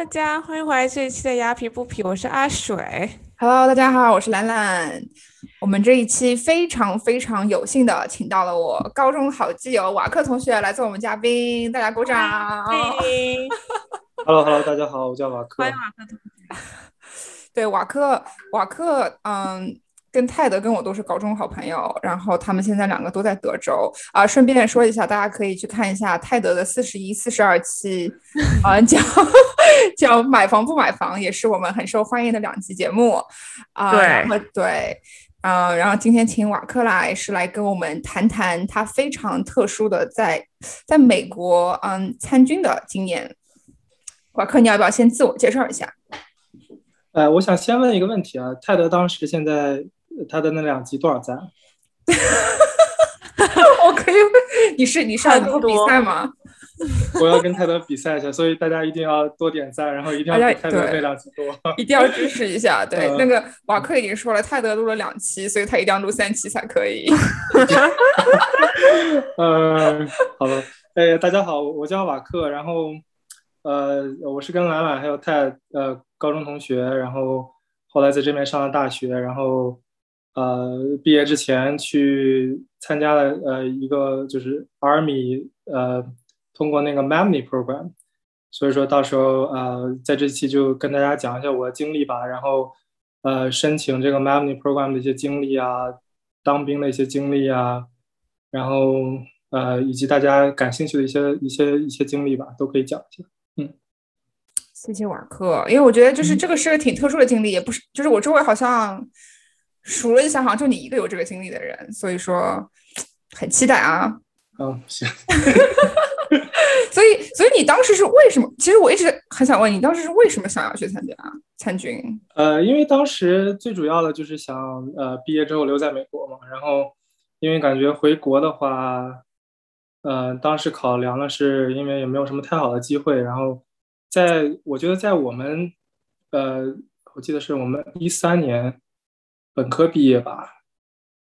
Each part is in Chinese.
大家欢迎回来这一期的鸭皮不皮，我是阿水。Hello，大家好，我是兰兰。我们这一期非常非常有幸的请到了我高中好基友瓦克同学来做我们嘉宾，大家鼓掌。Hello，Hello，大家好，我叫瓦克。欢迎瓦克同学。对，瓦克，瓦克，嗯，跟泰德跟我都是高中好朋友，然后他们现在两个都在德州啊。顺便说一下，大家可以去看一下泰德的四十一、四十二期，啊，讲讲买房不买房，也是我们很受欢迎的两期节目啊。对然后对。嗯，然后今天请瓦克来是来跟我们谈谈他非常特殊的在在美国嗯参军的经验。瓦克，你要不要先自我介绍一下？呃，我想先问一个问题啊，泰德当时现在他的那两集多少赞？我可以，你是你是要跟我比赛吗？我要跟泰德比赛一下，所以大家一定要多点赞，然后一定要比泰德对那两集多。一定要支持一下。对，嗯那个瓦克已经说了，泰德录了两期，所以他一定要录三期才可以。呃，好了，哎，大家好，我叫瓦克，然后呃，我是跟兰兰还有泰呃高中同学，然后后来在这边上了大学，然后呃毕业之前去参加了呃一个就是 Army 呃通过那个 Mamny program，所以说到时候呃在这期就跟大家讲一下我的经历吧，然后呃申请这个 Mamny program 的一些经历啊，当兵的一些经历啊。然后呃，以及大家感兴趣的一些一些一些经历吧，都可以讲一下。嗯谢谢瓦克，因为我觉得嗯就是这个是个挺特殊的经历，也不是，就是我周围好像数了一下，好像就你一个有这个经历的人，所以说很期待啊。嗯，行。所以，所以你当时是为什么？其实我一直很想问你，当时是为什么想要去参加参军？呃，因为当时最主要的就是想呃毕业之后留在美国嘛，然后因为感觉回国的话，呃，当时考量的是因为也没有什么太好的机会，然后在我觉得在我们呃，我记得是我们一三年本科毕业吧，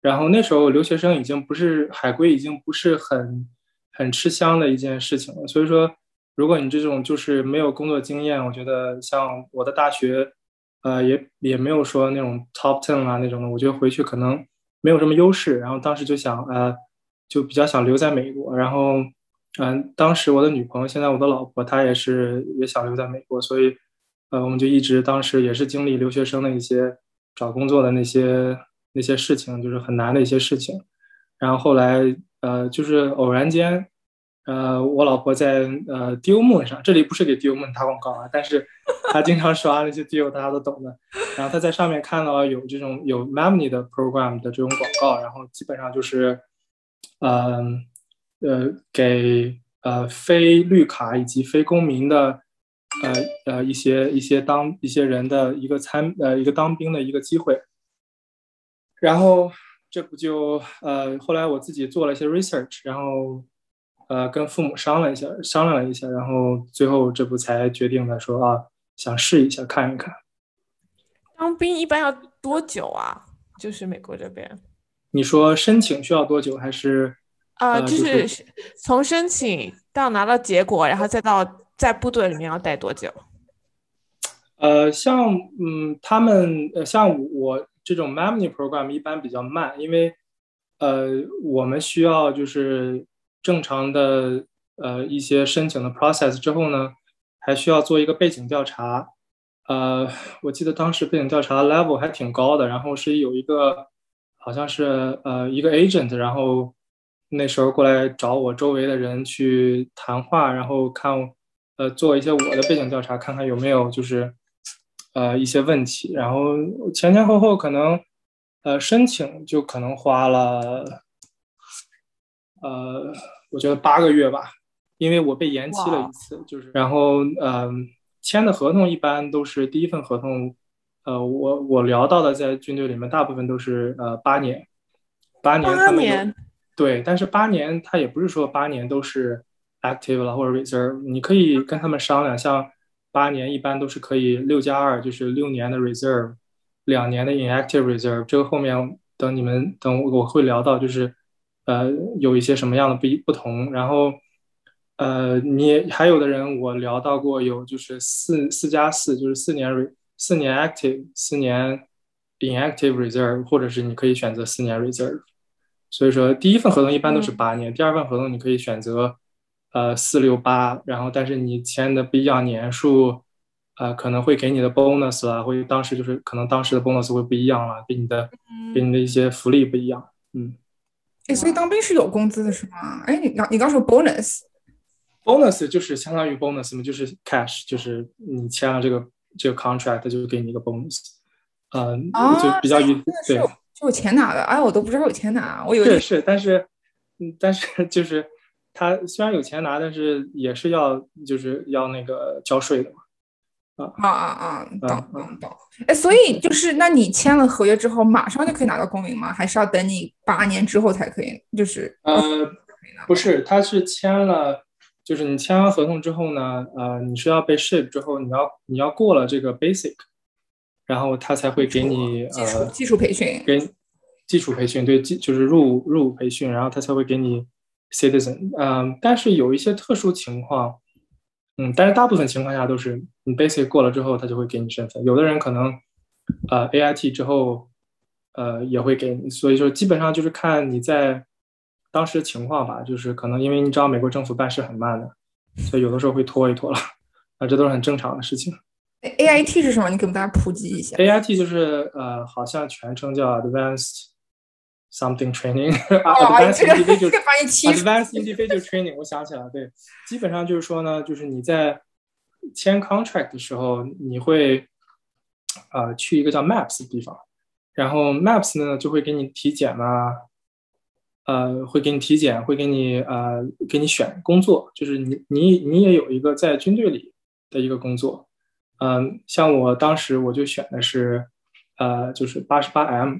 然后那时候留学生已经不是海归，已经不是很很吃香的一件事情了。所以说，如果你这种就是没有工作经验，我觉得像我的大学，呃，也也没有说那种 top ten 啊那种的，我觉得回去可能没有什么优势。然后当时就想，呃，就比较想留在美国。然后，嗯、当时我的女朋友，现在我的老婆，她也是也想留在美国，所以，呃，我们就一直当时也是经历留学生的一些找工作的那些那些事情，就是很难的一些事情。然后后来，呃，就是偶然间，呃，我老婆在呃 Deal Moon 上，这里不是给 Deal Moon 打广告啊，但是她经常刷那些 Deal，大家都懂的。然后她在上面看到有这种有 m a m n y 的 program 的这种广告，然后基本上就是，呃呃，给呃非绿卡以及非公民的呃呃一些一些当一些人的一个参呃一个当兵的一个机会。然后这不就呃后来我自己做了一些 research，然后呃跟父母商量一下商量了一下，然后最后这不才决定的说啊想试一下看一看。当兵一般要多久啊？就是美国这边你说申请需要多久？还是呃就是是从申请到拿到结果，然后再到在部队里面要待多久？呃，像嗯，他们呃，像我这种 MAMNI program 一般比较慢，因为呃，我们需要就是正常的呃一些申请的 process 之后呢，还需要做一个背景调查。呃，我记得当时背景调查 level 还挺高的，然后是有一个好像是呃一个 agent，然后那时候过来找我周围的人去谈话，然后看呃做一些我的背景调查，看看有没有就是呃一些问题，然后前前后后可能呃申请就可能花了呃我觉得八个月吧，因为我被延期了一次，就是。然后嗯、呃签的合同一般都是第一份合同，呃我我聊到的在军队里面大部分都是呃八年，八年八他们有年。对，但是八年他也不是说八年都是 active 了或者 reserve，你可以跟他们商量，像八年一般都是可以六加二，就是六年的 reserve，两年的 inactive reserve。这个后面等你们等我会聊到，就是呃有一些什么样的不一不同。然后呃，你还有的人我聊到过有就是四四加四，就是四年四年 active，四年 inactive reserve，或者是你可以选择四年 reserve。所以说第一份合同一般都是八年，第二份合同你可以选择呃四六八，然后但是你签的不一样年数，呃可能会给你的 bonus 啊，会当时就是可能当时的 bonus 会不一样了，给你的给你的一些福利不一样，嗯。哎，所以当兵是有工资的是吗？哎，你刚你刚说 bonus，bonus 就是相当于 bonus 嘛，就是 cash，就是你签了这个这个 contract 就给你一个 bonus，嗯，就比较于对，就有钱拿的。哎，我都不知道有钱拿，我以为是是，但是嗯，但是就是他虽然有钱拿，但是也是要就是要那个交税的嘛。啊啊啊！懂懂懂。哎，所以就是，那你签了合约之后，马上就可以拿到公民吗？还是要等你八年之后才可以？就是呃，不是，他是签了，就是你签完合同之后呢，呃，你是要被 ship 之后，你要你要过了这个 basic，然后他才会给你呃技术培训，给基础培训，对，基就是入伍入伍培训，然后他才会给你 citizen。嗯，但是有一些特殊情况。嗯，但是大部分情况下都是你 basic 过了之后，他就会给你身份。有的人可能，呃，AIT 之后，呃，也会给你。所以说，基本上就是看你在当时的情况吧。就是可能因为你知道美国政府办事很慢的，所以有的时候会拖一拖了。啊，这都是很正常的事情。AIT 是什么？你给我们大家普及一下。AIT 就是呃，好像全称叫 Advanced。Something training，啊，advanced individual training，我想起来，对，基本上就是说呢，就是你在签 contract 的时候，你会呃去一个叫 Maps 的地方，然后 Maps 呢就会给你体检啊，呃，会给你体检，会给你呃给你选工作，就是你你你也有一个在军队里的一个工作，嗯，像我当时我就选的是呃就是八十八 M，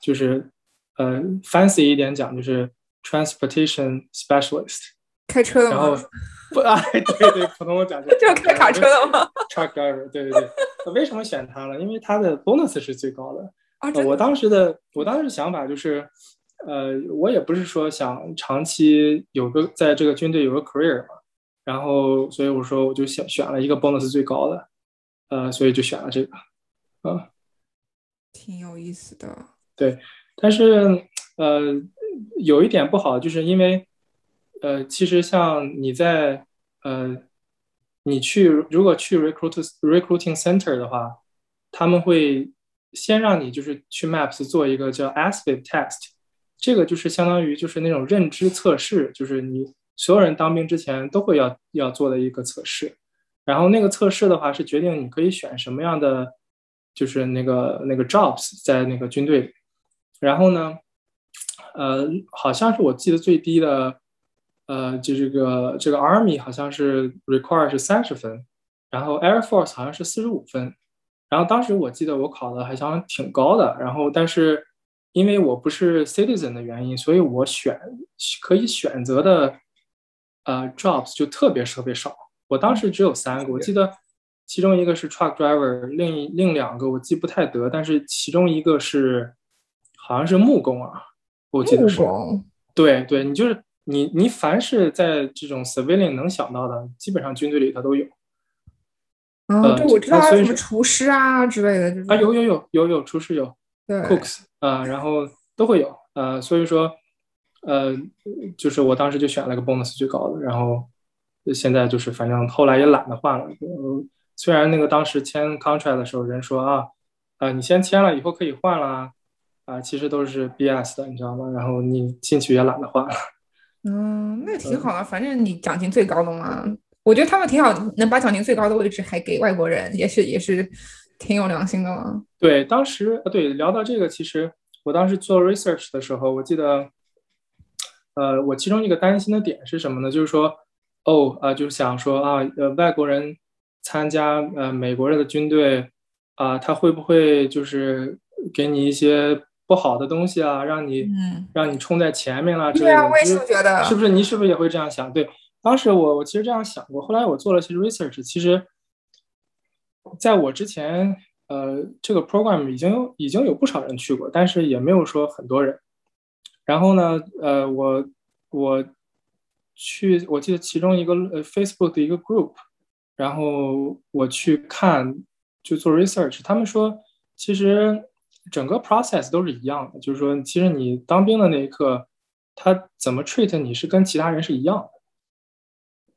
就是。呃，fancy 一点讲就是 transportation specialist，开车的吗？然后不 啊，对对，普通的讲就 就开卡车的吗？truck driver，对对对。为什么选他呢？因为他的 bonus 是最高的。啊，我当时的我当时想法就是，呃，我也不是说想长期有个在这个军队有个 career 嘛，然后所以我说我就选选了一个 bonus 最高的，呃，所以就选了这个，啊，挺有意思的。对。但是，呃，有一点不好，就是因为，呃，其实像你在，呃，你去如果去 recruit recruiting center 的话，他们会先让你就是去 Maps 做一个叫 ASVAB test，这个就是相当于就是那种认知测试，就是你所有人当兵之前都会要要做的一个测试，然后那个测试的话是决定你可以选什么样的，就是那个那个 jobs 在那个军队里。然后呢，呃，好像是我记得最低的，呃，就这个这个 Army 好像是 require 是三十分，然后 Air Force 好像是四十五分，然后当时我记得我考的还像挺高的，然后但是因为我不是 citizen 的原因，所以我选可以选择的呃 jobs 就特别特别少，我当时只有三个，我记得其中一个是 truck driver，另一另两个我记不太得，但是其中一个是。好像是木工啊，我记得是。对对，你就是你，你凡是在这种 civilian 能想到的，基本上军队里它都有。啊，对，我知道什么厨师啊之类的。啊，有有有有有厨师有，cooks 对啊，然后都会有。呃，所以说，呃，就是我当时就选了个 bonus 最高的，然后现在就是反正后来也懒得换了。嗯，虽然那个当时签 contract 的时候人说啊，啊，你先签了，以后可以换了。啊，其实都是 BS 的，你知道吗？然后你进去也懒得换了。嗯，那挺好的，反正你奖金最高的嘛。我觉得他们挺好，能把奖金最高的位置还给外国人，也是也是挺有良心的了。对，当时呃，对，聊到这个，其实我当时做 research 的时候，我记得，呃，我其中一个担心的点是什么呢？就是说，哦，啊，就是想说啊，呃，外国人参加呃美国人的军队啊，他会不会就是给你一些。不好的东西啊，让你让你冲在前面了之类的，我也是觉得，是不是？你是不是也会这样想？对，当时我我其实这样想过，后来我做了些 research，其实在我之前，呃，这个 program 已经已经有不少人去过，但是也没有说很多人。然后呢，呃，我我去，我记得其中一个呃 Facebook 的一个 group，然后我去看就做 research，他们说其实整个 process 都是一样的，就是说其实你当兵的那一刻，他怎么 treat 你是跟其他人是一样的。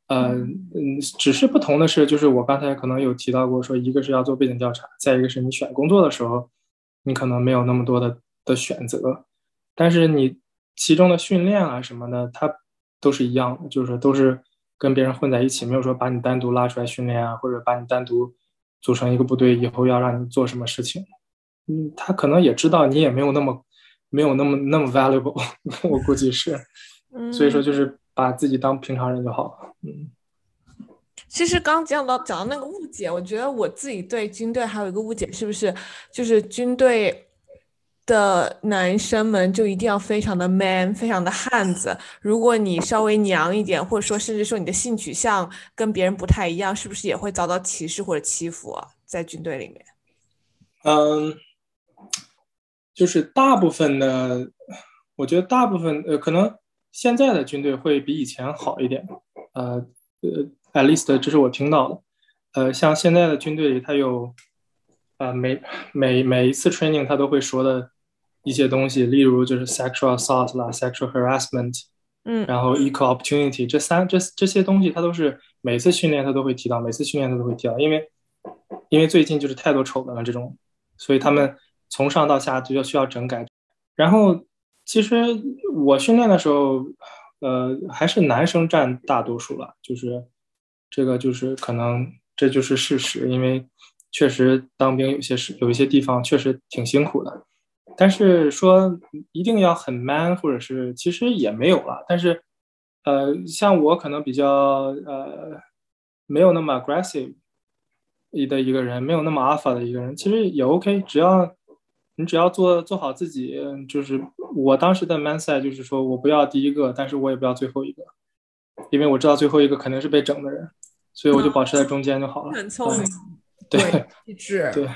呃嗯，只是不同的是，就是我刚才可能有提到过，说一个是要做背景调查，再一个是你选工作的时候，你可能没有那么多的的选择，但是你其中的训练啊什么的，它都是一样的，就是说都是跟别人混在一起，没有说把你单独拉出来训练啊，或者把你单独组成一个部队以后要让你做什么事情。嗯，他可能也知道你也没有那么没有那么那么 valuable，我估计是，所以说就是。把自己当平常人就好了。嗯，其实刚讲到讲到那个误解，我觉得我自己对军队还有一个误解，是不是就是军队的男生们就一定要非常的 man，非常的汉子？如果你稍微娘一点，或者说甚至说你的性取向跟别人不太一样，是不是也会遭到歧视或者欺负啊？在军队里面？嗯，就是大部分的，我觉得大部分呃可能。现在的军队会比以前好一点，呃呃，at least 这是我听到的，呃，像现在的军队里，他有，呃，每每每一次 training 他都会说的一些东西，例如就是 sexual assault 啦，sexual harassment，嗯，然后 equal opportunity 这三这这些东西，他都是每次训练他都会提到，每次训练他都会提到，因为因为最近就是太多丑闻了这种，所以他们从上到下就要需要整改，然后。其实我训练的时候，呃，还是男生占大多数了。就是这个，就是可能这就是事实，因为确实当兵有些是有一些地方确实挺辛苦的。但是说一定要很 man，或者是其实也没有了。但是，呃，像我可能比较呃没有那么 aggressive 的一个人，没有那么 alpha 的一个人，其实也 OK，只要。你只要做做好自己，就是我当时的 mindset 就是说我不要第一个，但是我也不要最后一个，因为我知道最后一个肯定是被整的人，所以我就保持在中间就好了。很聪明，对，机智，对。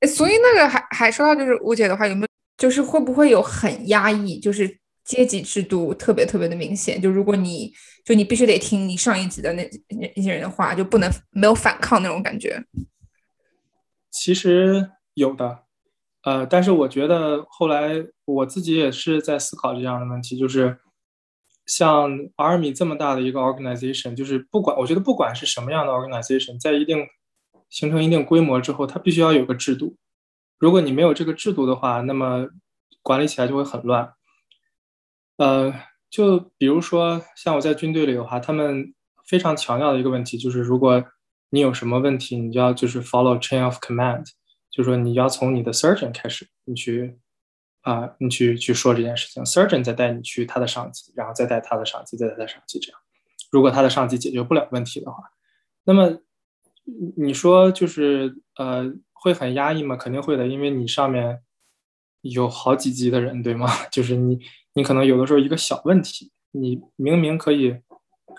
哎，所以那个还还说到就是吴姐的话，有没有就是会不会有很压抑，就是阶级制度特别特别的明显？就如果你就你必须得听你上一级的那那那些人的话，就不能没有反抗那种感觉。其实。有的，呃，但是我觉得后来我自己也是在思考这样的问题，就是像 Army 这么大的一个 organization，就是不管我觉得不管是什么样的 organization，在一定形成一定规模之后，它必须要有个制度。如果你没有这个制度的话，那么管理起来就会很乱。呃，就比如说像我在军队里的话，他们非常强调的一个问题就是，如果你有什么问题，你就要就是 follow chain of command。就是说，你要从你的 surgeon 开始，你去啊，你去去说这件事情，surgeon 再带你去他的上级，然后再带他的上级，再带他上级，这样。如果他的上级解决不了问题的话，那么你说就是呃，会很压抑吗？肯定会的，因为你上面有好几级的人，对吗？就是你，你可能有的时候一个小问题，你明明可以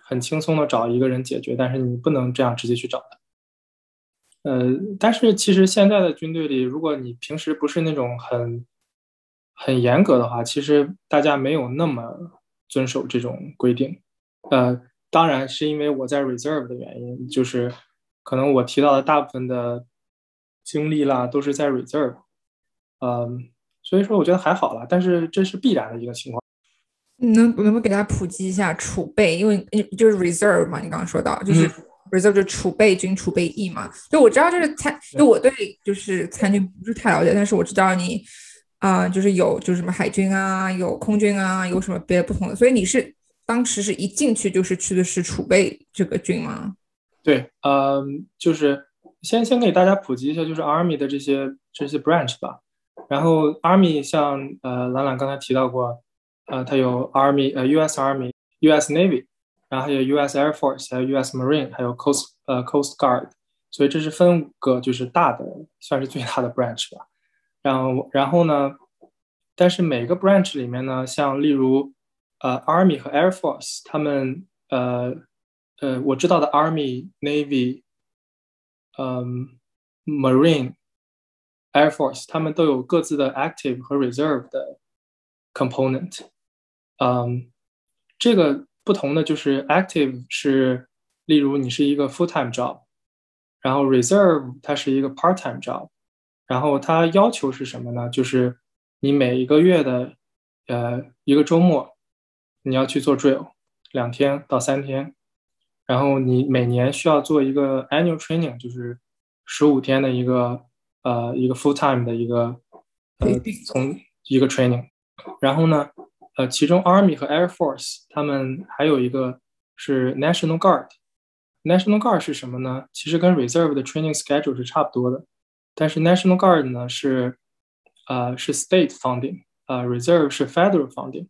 很轻松的找一个人解决，但是你不能这样直接去找他。呃，但是其实现在的军队里，如果你平时不是那种很很严格的话，其实大家没有那么遵守这种规定。呃，当然是因为我在 reserve 的原因，就是可能我提到的大部分的经历啦，都是在 reserve。嗯，所以说我觉得还好了，但是这是必然的一个情况。能能不能给大家普及一下储备？因为就是 reserve 嘛，你刚刚说到就是。Reserve 就储备军、储备役嘛，就我知道就是参，就我对就是参军不是太了解，但是我知道你啊，就是有就是什么海军啊，有空军啊，有什么别的不同的，所以你是当时是一进去就是去的是储备这个军吗？对，嗯，就是先先给大家普及一下，就是 army 的这些这些 branch 吧。然后 army 像呃兰兰刚才提到过，呃，它有 army 呃 US army，US navy。然后还有 U.S. Air Force，还有 U.S. Marine，还有 Coast 呃 Coast Guard，所以这是分五个就是大的，算是最大的 branch 吧。然后然后呢，但是每个 branch 里面呢，像例如呃 Army 和 Air Force，他们呃呃我知道的 Army、Navy，嗯 Marine、Air Force，他们都有各自的 active 和 reserve 的 component，嗯。 这个 不同的就是 active 是，例如你是一个 full time job，然后 reserve 它是一个 part time job，然后它要求是什么呢？就是你每一个月的呃一个周末，你要去做 drill，两天到三天，然后你每年需要做一个 annual training，就是十五天的一个呃一个 full time 的一个呃从一个 training，然后呢？呃，其中 Army 和 Air Force 他们还有一个是 National Guard。National Guard 是什么呢？其实跟 Reserve 的 training schedule 是差不多的，但是 National Guard 呢是呃是 State funding，呃 Reserve 是 Federal funding。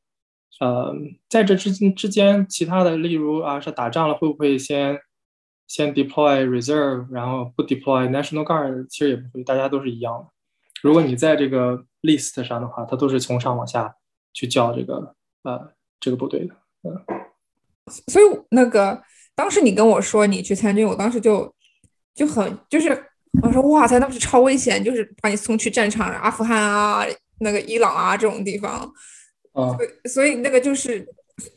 呃，在这之之间，其他的例如啊是打仗了会不会先先 deploy Reserve，然后不 deploy National Guard？其实也不会，大家都是一样的。如果你在这个 list 上的话，它都是从上往下。去叫这个呃这个部队的，嗯，所以那个当时你跟我说你去参军，我当时就就很就是我说哇塞，那不是超危险，就是把你送去战场，阿富汗啊，那个伊朗啊这种地方，啊，所以那个就是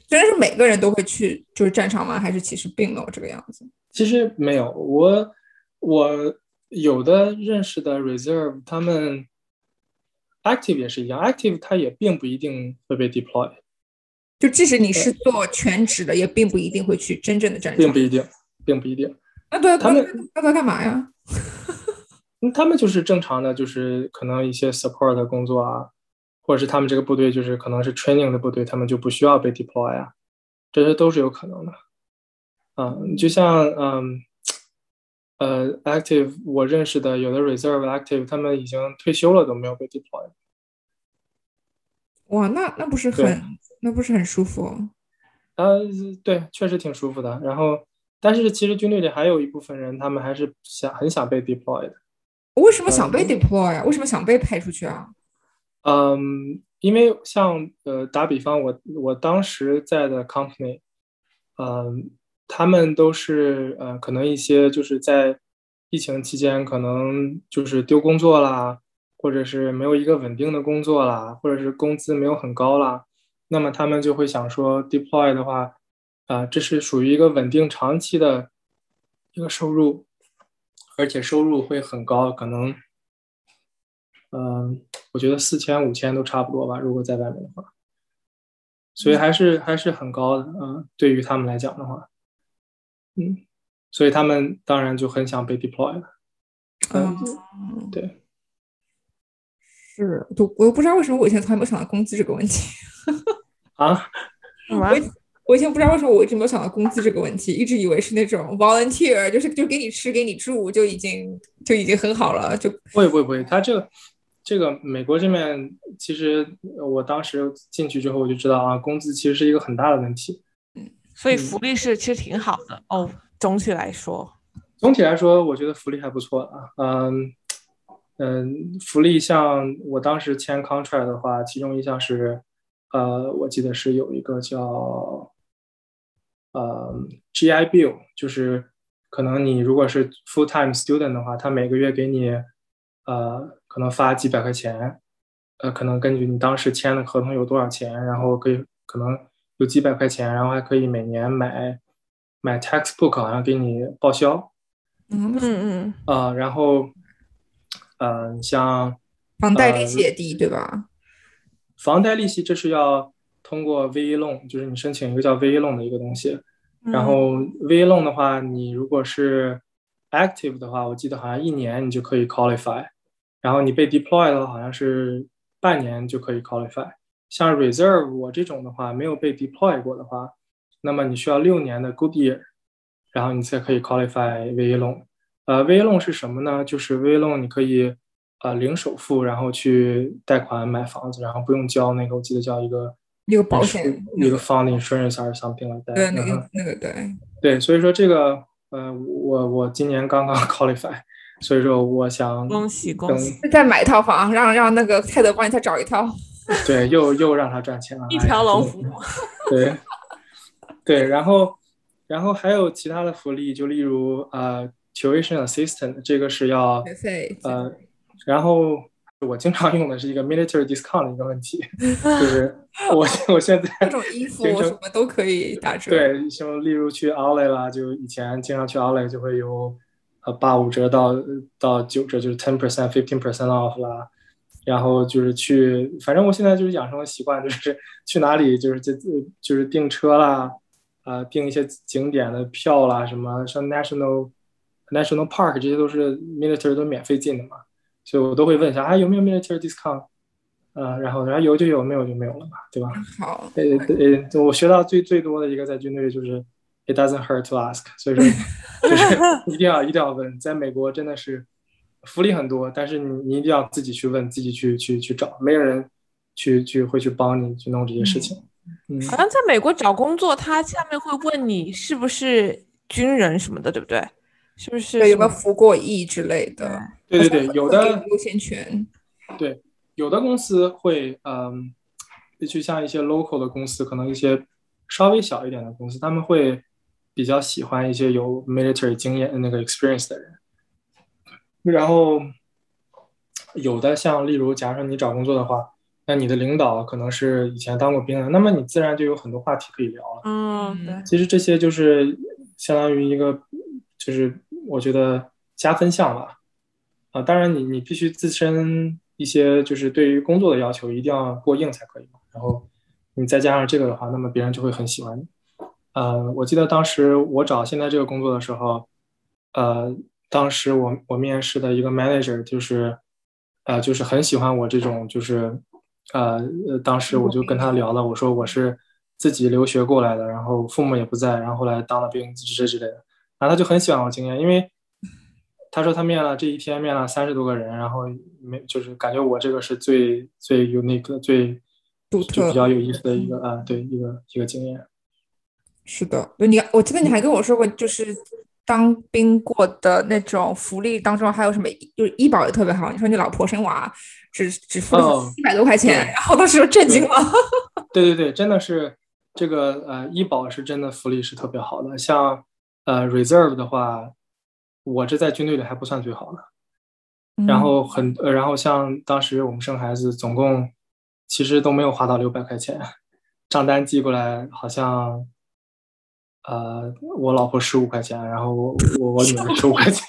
真的是每个人都会去就是战场吗？还是其实并没有这个样子？其实没有，我我有的认识的 reserve 他们。Active 也是一样，Active 它也并不一定会被 deploy，就即使你是做全职的，也并不一定会去真正的战场，并不一定，并不一定。那对他们那在干嘛呀？他们就是正常的，就是可能一些 support 的工作啊，或者是他们这个部队就是可能是 training 的部队，他们就不需要被 deploy 啊，这些都是有可能的。嗯，就像嗯。呃，active 我认识的有的 reserve active，他们已经退休了都没有被 deploy。哇，那那不是很那不是很舒服？呃，对，确实挺舒服的。然后，但是其实军队里还有一部分人，他们还是想很想被 deploy 的。为什么想被 deploy 啊？为什么想被派出去啊？嗯，因为像呃，打比方，我我当时在的 company，嗯。他们都是呃，可能一些就是在疫情期间，可能就是丢工作啦，或者是没有一个稳定的工作啦，或者是工资没有很高啦，那么他们就会想说，deploy 的话，啊，这是属于一个稳定长期的一个收入，而且收入会很高，可能，嗯，我觉得四千五千都差不多吧，如果在外面的话，所以还是还是很高的，嗯，对于他们来讲的话。嗯，所以他们当然就很想被 deploy 了。嗯，对，是，就我又不知道为什么我以前从来没有想到工资这个问题。啊？我我以前不知道为什么我一直没有想到工资这个问题，一直以为是那种 volunteer，就是就给你吃给你住就已经就已经很好了。就不会不会不会，他这个这个美国这面其实我当时进去之后我就知道啊，工资其实是一个很大的问题。所以福利是其实挺好的哦，总体来说，总体来说，我觉得福利还不错啊。嗯嗯，福利像我当时签 contract 的话，其中一项是，呃，我记得是有一个叫，呃，GI Bill，就是可能你如果是 full time student 的话，他每个月给你，呃，可能发几百块钱，呃，可能根据你当时签的合同有多少钱，然后可以可能。有几百块钱，然后还可以每年买买 textbook，好像给你报销。嗯嗯嗯。啊，然后，嗯，像房贷利息也低，对吧？房贷利息这是要通过 VA loan，就是你申请一个叫 VA loan 的一个东西。然后 VA loan 的话，你如果是 active 的话，我记得好像一年你就可以 qualify。然后你被 deploy 的话，好像是半年就可以 qualify。像 reserve 我这种的话，没有被 deploy 过的话，那么你需要六年的 good year，然后你才可以 qualify VA loan。呃，VA loan 是什么呢？就是 VA loan 你可以呃零首付，然后去贷款买房子，然后不用交那个，我记得叫一个一个保险，一个 fund insurance 还是 something like that。对，那个那个对。对，所以说这个呃，我我今年刚刚 qualify，所以说我想恭喜恭喜，再买一套房，让让那个泰德帮你再找一套。对，又又让他赚钱了，一条龙服务。对，对，然后，然后还有其他的福利，就例如呃，tuition assistant，这个是要呃，然后我经常用的是一个 military discount 的一个问题，就是 我我现在各种衣服什么都可以打折。对，像例如去 Outlet 啦，就以前经常去 Outlet 就会有呃八五折到到九折，就是 ten percent fifteen percent off 啦。然后就是去，反正我现在就是养成了习惯，就是去哪里就是这就是订车啦，啊，订一些景点的票啦，什么像 national national park 这些都是 military 都免费进的嘛，所以我都会问一下啊有没有 military discount，呃，然后然后有就有，没有就没有了嘛，对吧？好，呃呃，我学到最最多的一个在军队就是 it doesn't hurt to ask，所以说 就是 一定要一定要问，在美国真的是。福利很多，但是你你一定要自己去问，自己去去去找，没有人去去会去帮你去弄这些事情。嗯，好像在美国找工作，他下面会问你是不是军人什么的，对不对？是不是有没有服过役之类的？对对对，有的优先权。对，有的公司会，嗯，就像一些 local 的公司，可能一些稍微小一点的公司，他们会比较喜欢一些有 military 经验那个 experience 的人。然后，有的像例如，假如说你找工作的话，那你的领导可能是以前当过兵的，那么你自然就有很多话题可以聊了。嗯，对。其实这些就是相当于一个，就是我觉得加分项吧。啊，当然你你必须自身一些就是对于工作的要求一定要过硬才可以。然后你再加上这个的话，那么别人就会很喜欢你。呃，我记得当时我找现在这个工作的时候，呃。当时我我面试的一个 manager 就是，呃，就是很喜欢我这种，就是，呃，当时我就跟他聊了，我说我是自己留学过来的，然后父母也不在，然后后来当了兵这之类的，然后他就很喜欢我经验，因为他说他面了这一天面了三十多个人，然后没就是感觉我这个是最最有那个最就比较有意思的一个啊，对一个一个经验。是的，对你我记得你还跟我说过，就是。当兵过的那种福利当中还有什么？就是医保也特别好。你说你老婆生娃只只付了一百多块钱，然后当时就震惊了。对对对，真的是这个呃，医保是真的福利是特别好的。像呃 reserve 的话，我这在军队里还不算最好的。然后很呃，然后像当时我们生孩子，总共其实都没有花到六百块钱，账单寄过来好像。呃，我老婆十五块钱，然后我我我女儿十五块钱。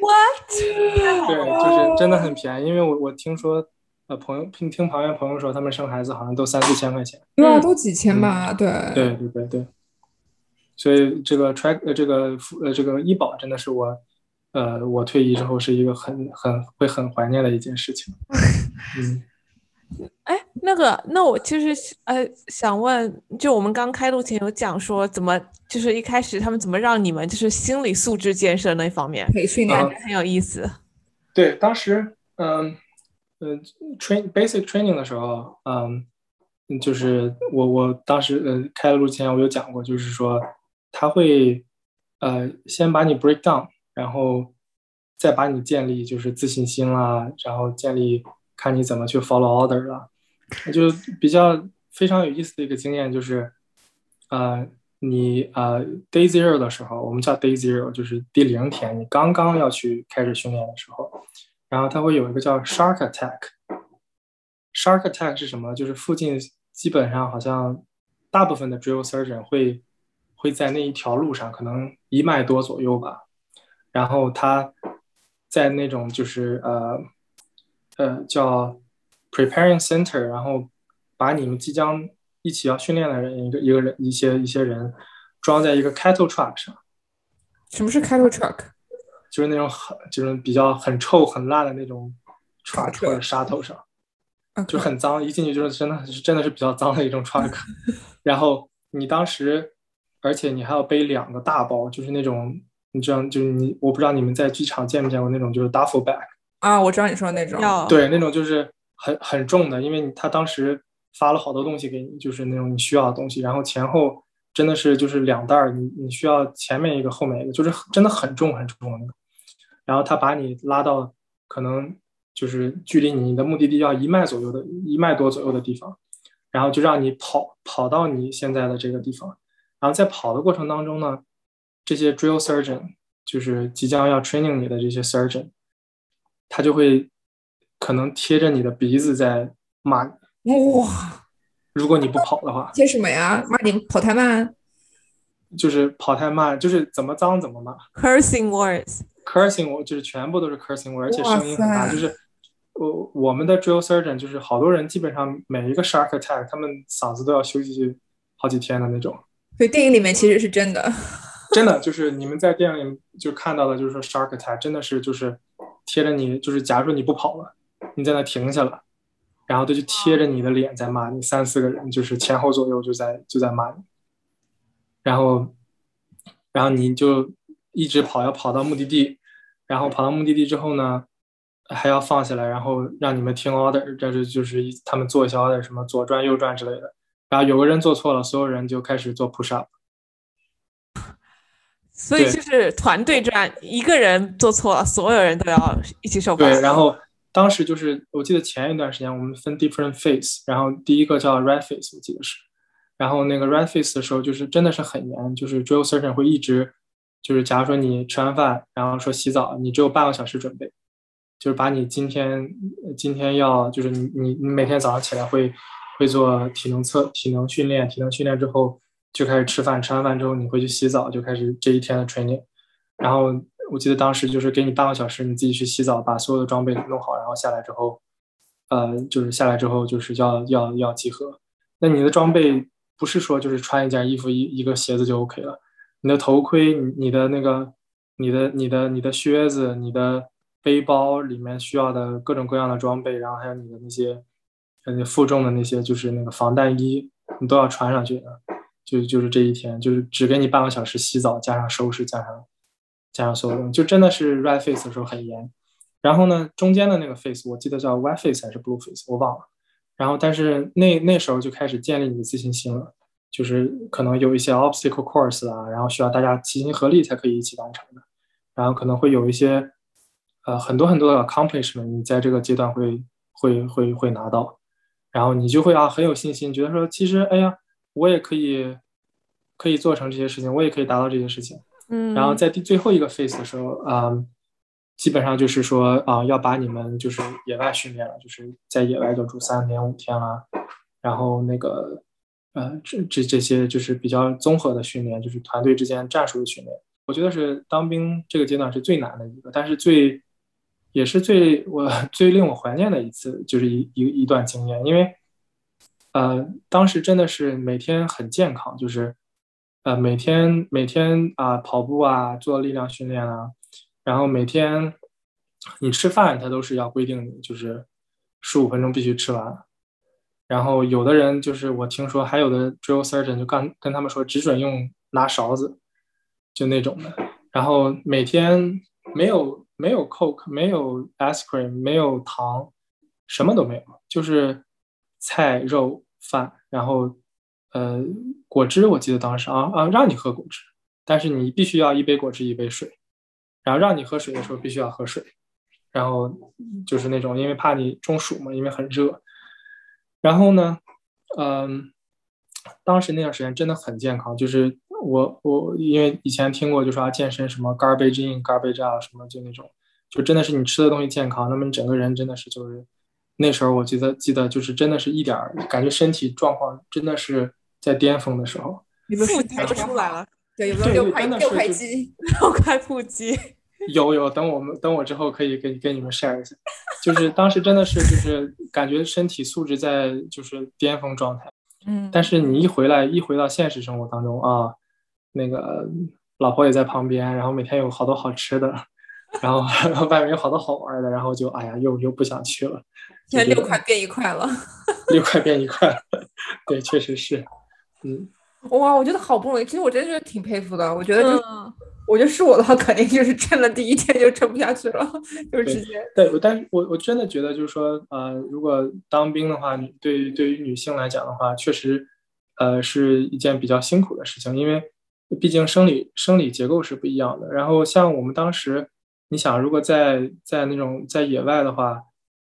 What？对，就是真的很便宜，因为我我听说，呃，朋友听听旁边朋友说，他们生孩子好像都三四千块钱。对啊，都几千吧？对。对对对对。所以这个 track 呃这个呃这个医保真的是我，呃我退役之后是一个很很会很怀念的一件事情。嗯。哎，那个，那我其实呃想问，就我们刚开录前有讲说，怎么就是一开始他们怎么让你们就是心理素质建设那方面培训，感觉很有意思。对，当时嗯嗯，train basic training 的时候，嗯，就是我我当时呃开录前我有讲过，就是说他会呃先把你 break down，然后再把你建立就是自信心啦，然后建立。看你怎么去 follow order 了，就比较非常有意思的一个经验就是，呃，你呃 day zero 的时候，我们叫 day zero，就是第零天，你刚刚要去开始训练的时候，然后它会有一个叫 shark attack。shark attack 是什么？就是附近基本上好像大部分的 drill surgeon 会会在那一条路上，可能一迈多左右吧，然后他在那种就是呃。呃，叫 preparing center，然后把你们即将一起要训练的人一个一个人一些一些人装在一个 cattle truck 上。什么是 cattle truck？就是那种很就是比较很臭很烂的那种 truck 或者沙头上，就很脏，一进去就是真的是真的是比较脏的一种 truck。然后你当时，而且你还要背两个大包，就是那种你知道，就是你我不知道你们在机场见没见过那种就是 duffel bag。啊，我知道你说的那种，对，那种就是很很重的，因为他当时发了好多东西给你，就是那种你需要的东西，然后前后真的是就是两袋儿，你你需要前面一个，后面一个，就是真的很重很重的那个，然后他把你拉到可能就是距离你的目的地要一迈左右的一迈多左右的地方，然后就让你跑跑到你现在的这个地方，然后在跑的过程当中呢，这些 drill surgeon 就是即将要 training 你的这些 surgeon。他就会可能贴着你的鼻子在骂你。哇，如果你不跑的话，贴什么呀？骂你跑太慢。就是跑太慢，就是怎么脏怎么骂。cursing words，cursing 我就是全部都是 cursing word，而且声音很大。就是我我们的 drill surgeon 就是好多人基本上每一个 shark attack 他们嗓子都要休息好几天的那种。所以电影里面其实是真的。真的就是你们在电影里就看到的，就是说 shark attack 真的是就是贴着你，就是假如说你不跑了，你在那停下了，然后他就贴着你的脸在骂你，三四个人就是前后左右就在就在骂你，然后然后你就一直跑，要跑到目的地，然后跑到目的地之后呢，还要放下来，然后让你们听 order，这是就是一他们做一些 order 什么左转右转之类的，然后有个人做错了，所有人就开始做 push up。所以就是团队战，一个人做错了，所有人都要一起受罚。对，然后当时就是我记得前一段时间我们分 different phase，然后第一个叫 red phase，我记得是，然后那个 red phase 的时候就是真的是很严，就是 drill surgeon 会一直就是假如说你吃完饭，然后说洗澡，你只有半个小时准备，就是把你今天今天要就是你你你每天早上起来会会做体能测体能训练，体能训练之后就开始吃饭，吃完饭之后你回去洗澡，就开始这一天的 training。然后我记得当时就是给你半个小时，你自己去洗澡，把所有的装备弄好，然后下来之后，呃，就是下来之后就是要要要集合。那你的装备不是说就是穿一件衣服一一个鞋子就 OK 了，你的头盔、你的那个、你的你的你的靴子、你的背包里面需要的各种各样的装备，然后还有你的那些呃负重的那些就是那个防弹衣，你都要穿上去的。就就是这一天，就是只给你半个小时洗澡，加上收拾，加上加上所有东西，就真的是 red face 的时候很严。然后呢，中间的那个 face 我记得叫 white face 还是 blue face，我忘了。然后但是那那时候就开始建立你的自信心了，就是可能有一些 obstacle course 啊，然后需要大家齐心合力才可以一起完成的。然后可能会有一些呃很多很多的 accomplishment，你在这个阶段会会会会拿到，然后你就会啊很有信心，觉得说其实哎呀。我也可以可以做成这些事情，我也可以达到这些事情。嗯，然后在第最后一个 phase 的时候，啊、基本上就是说啊、要把你们就是野外训练了，就是在野外就住三天五天了，然后那个呃这这这些就是比较综合的训练，就是团队之间战术的训练。我觉得是当兵这个阶段是最难的一个，但是最也是最我最令我怀念的一次，就是一一一段经验，因为。呃，当时真的是每天很健康，就是，呃，每天每天啊、跑步啊，做力量训练啊，然后每天你吃饭，它都是要规定你就是十五分钟必须吃完。然后有的人就是我听说还有的 drill surgeon 就刚跟他们说只准用拿勺子，就那种的。然后每天没有没有 coke，没有 ice cream，没有糖，什么都没有，就是。菜肉饭，然后呃果汁，我记得当时啊啊让你喝果汁，但是你必须要一杯果汁一杯水，然后让你喝水的时候必须要喝水，然后就是那种因为怕你中暑嘛，因为很热，然后呢，嗯，当时那段时间真的很健康，就是我我因为以前听过就说啊健身什么 garbage in garbage out 什么就那种，就真的是你吃的东西健康，那么你整个人真的是就是。那时候我记得记得就是真的是一点儿感觉身体状况真的是在巅峰的时候，你们腹肌都出来了，对，有没有六块六块肌？六块腹肌。有有，等我们等我之后可以给给你们 share 一下，就是当时真的是就是感觉身体素质在就是巅峰状态，嗯，但是你一回来一回到现实生活当中啊，那个老婆也在旁边，然后每天有好多好吃的。然后外面有好多好玩的，然后就哎呀，又又不想去了。现在六块变一块了，六块变一块了，对，确实是，嗯。哇，我觉得好不容易，其实我真的觉得挺佩服的。我觉得就，嗯、我觉得是我的话，肯定就是撑了第一天就撑不下去了，就是直接。对，但是我我真的觉得就是说，呃，如果当兵的话，对于对于女性来讲的话，确实，呃，是一件比较辛苦的事情，因为毕竟生理生理结构是不一样的。然后像我们当时。你想，如果在在那种在野外的话，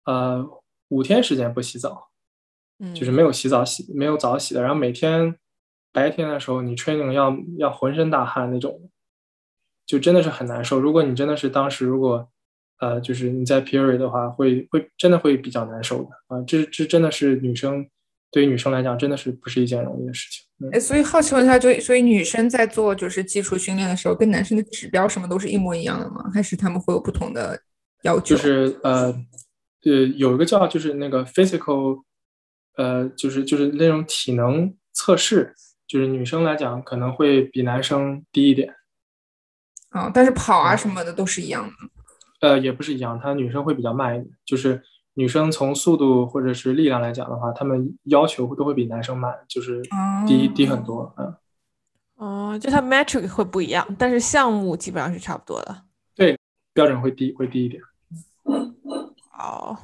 呃，五天时间不洗澡，嗯，就是没有洗澡洗没有澡洗的，然后每天白天的时候你 training 要要浑身大汗那种，就真的是很难受。如果你真的是当时如果呃，就是你在 period 的话，会会真的会比较难受的啊。这这真的是女生对于女生来讲，真的是不是一件容易的事情。哎，所以好奇问一下，就所以女生在做就是基础训练的时候，跟男生的指标什么都是一模一样的吗？还是他们会有不同的要求就？是呃呃，有一个叫就是那个 physical，呃，就是就是那种体能测试，就是女生来讲可能会比男生低一点。啊，但是跑啊什么的都是一样的。呃，也不是一样，她女生会比较慢一点，就是女生从速度或者是力量来讲的话，她们要求都会比男生慢，就是低低很多。嗯，哦，就它 metric 会不一样，但是项目基本上是差不多的。对，标准会低，会低一点。哦，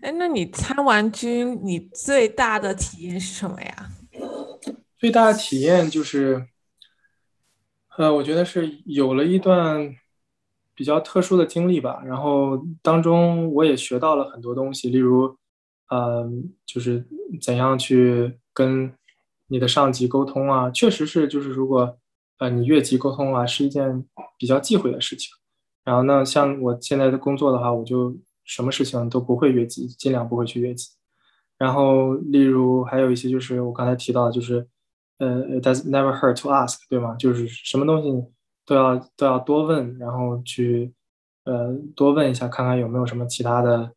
哎，那你参完军，你最大的体验是什么呀？最大的体验就是，呃，我觉得是有了一段比较特殊的经历吧，然后当中我也学到了很多东西，例如，呃，就是怎样去跟你的上级沟通啊，确实是就是如果呃你越级沟通啊，是一件比较忌讳的事情。然后呢，像我现在的工作的话，我就什么事情都不会越级，尽量不会去越级。然后，例如还有一些就是我刚才提到的，就是呃，it does never hurt to ask，对吗？就是什么东西都要都要多问，然后去呃多问一下，看看有没有什么其他的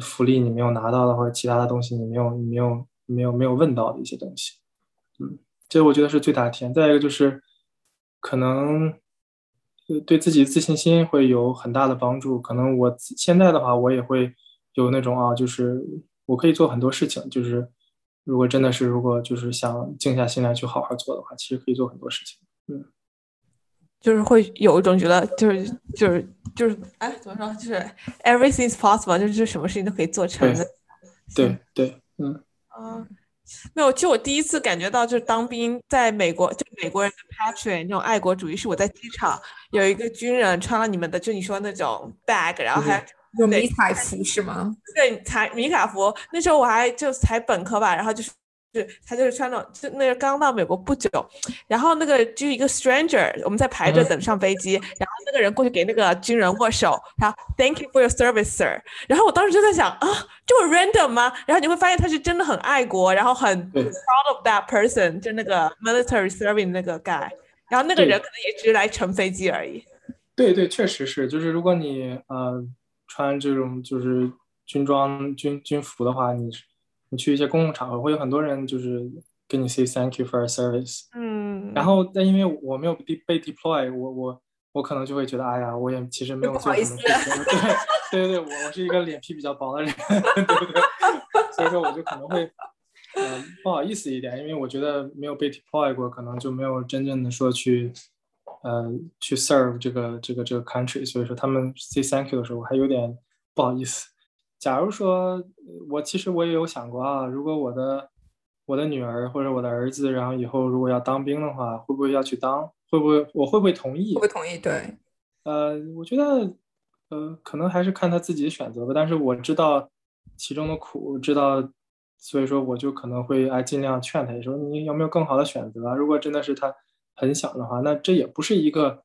福利你没有拿到的，或者其他的东西你没有你没有没有没有问到的一些东西。嗯，这我觉得是最大的体验。再一个就是可能呃对自己自信心会有很大的帮助。可能我现在的话，我也会有那种啊，就是我可以做很多事情。就是如果真的是如果就是想静下心来去好好做的话，其实可以做很多事情。嗯，就是会有一种觉得就是就是就是哎，怎么说？就是 everything is possible，就是什么事情都可以做成的。对对，嗯。啊，没有，就我第一次感觉到，就是当兵在美国，就美国人的 patriot 那种爱国主义，是我在机场有一个军人穿了你们的，就你说那种 bag，然后还有迷彩服是吗？对，才迷彩服。那时候我还就才本科吧，然后就是。是他就是穿那种，就那个刚到美国不久，然后那个就一个 stranger，我们在排着等上飞机，然后那个人过去给那个军人握手，他 Thank you for your service, sir。然后我当时就在想啊，这么 random 吗？然后你会发现他是真的很爱国，然后很 proud of that person，就那个 military serving 那个 guy。然后那个人可能也只是来乘飞机而已。对对，确实是，就是如果你呃穿这种就是军装军军服的话，你你去一些公共场合，会有很多人就是跟你 say thank you for your service，嗯，然后但因为我没有被 deploy，我我我可能就会觉得，哎呀，我也其实没有做什么事情，对对对对，我我是一个脸皮比较薄的人，对对对，所以说我就可能会，嗯、呃，不好意思一点，因为我觉得没有被 deploy 过，可能就没有真正的说去，呃，去 serve 这个这个这个 country，所以说他们 say thank you 的时候，我还有点不好意思。假如说我其实我也有想过啊，如果我的我的女儿或者我的儿子，然后以后如果要当兵的话，会不会要去当？会不会我会不会同意？会不会同意？对，呃，我觉得呃可能还是看他自己的选择吧。但是我知道其中的苦，知道，所以说我就可能会哎尽量劝他，说你有没有更好的选择？如果真的是他很小的话，那这也不是一个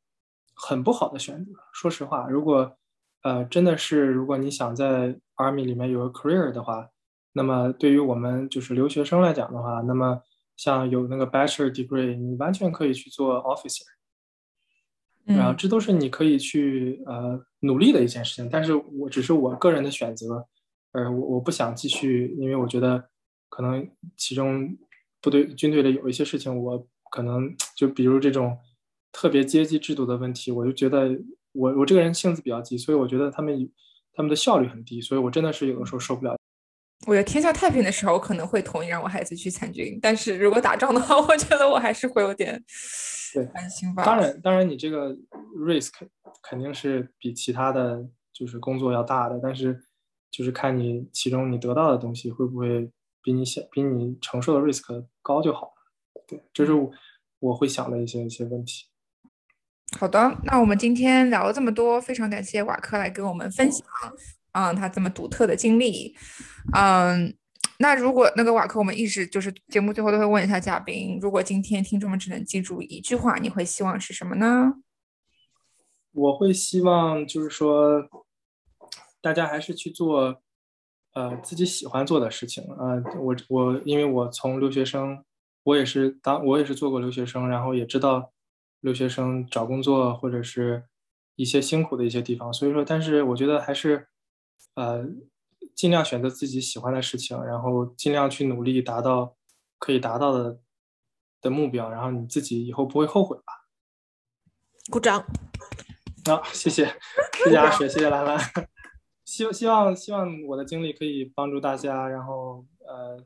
很不好的选择。说实话，如果呃真的是如果你想在 Army 里面有个 career 的话，那么对于我们就是留学生来讲的话，那么像有那个 Bachelor degree，你完全可以去做 officer，然后这都是你可以去呃努力的一件事情。但是我只是我个人的选择，呃，我我不想继续，因为我觉得可能其中部队军队里有一些事情，我可能 就比如这种特别阶级制度的问题，我就觉得我我这个人性子比较急，所以我觉得他们。他们的效率很低，所以我真的是有的时候受不了。我觉得天下太平的时候我可能会同意让我孩子去参军，但是如果打仗的话，我觉得我还是会有点对担心吧。当然，当然你这个 risk 肯定是比其他的就是工作要大的，但是就是看你其中你得到的东西会不会比你想比你承受的 risk 高就好了。对，这是我我会想的一些一些问题。好的，那我们今天聊了这么多，非常感谢瓦克来跟我们分享，嗯，他这么独特的经历，嗯，那如果那个瓦克，我们一直就是节目最后都会问一下嘉宾，如果今天听众们只能记住一句话，你会希望是什么呢？我会希望就是说，大家还是去做呃自己喜欢做的事情啊。我我因为我从留学生，我也是当我也是做过留学生，然后也知道留学生找工作或者是一些辛苦的一些地方。所以说，但是我觉得还是呃尽量选择自己喜欢的事情，然后尽量去努力达到可以达到的的目标，然后你自己以后不会后悔吧。鼓掌。好，谢谢，谢谢阿水，谢谢兰兰。希希望希望我的经历可以帮助大家，然后呃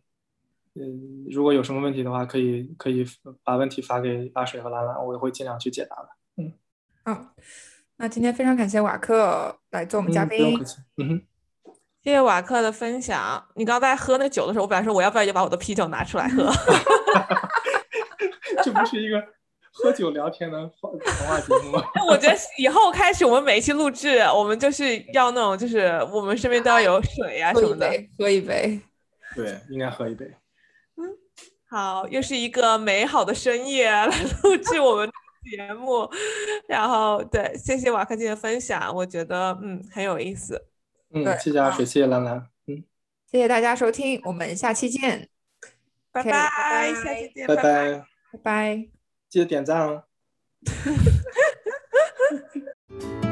嗯，如果有什么问题的话，可以可以把问题发给阿水和兰兰，我也会尽量去解答的。嗯，好，那今天非常感谢瓦克来做我们嘉宾。不用客气。嗯哼，谢谢瓦克的分享。你刚才喝那酒的时候，我本来说我要不要也把我的啤酒拿出来喝。这不是一个。喝酒聊天的话谈话节目，我觉得以后开始我们每一期录制，我们就是要那种，就是我们身边都要有水啊什么的，喝一杯。对，应该喝一杯。嗯，好，又是一个美好的深夜来录 制我们节目，然后对，谢谢瓦克金的分享，我觉得嗯很有意思。嗯，谢谢阿水，谢谢兰兰。嗯，谢谢大家收听，我们下期见，拜拜，下期见，拜拜拜拜。记得点赞哦。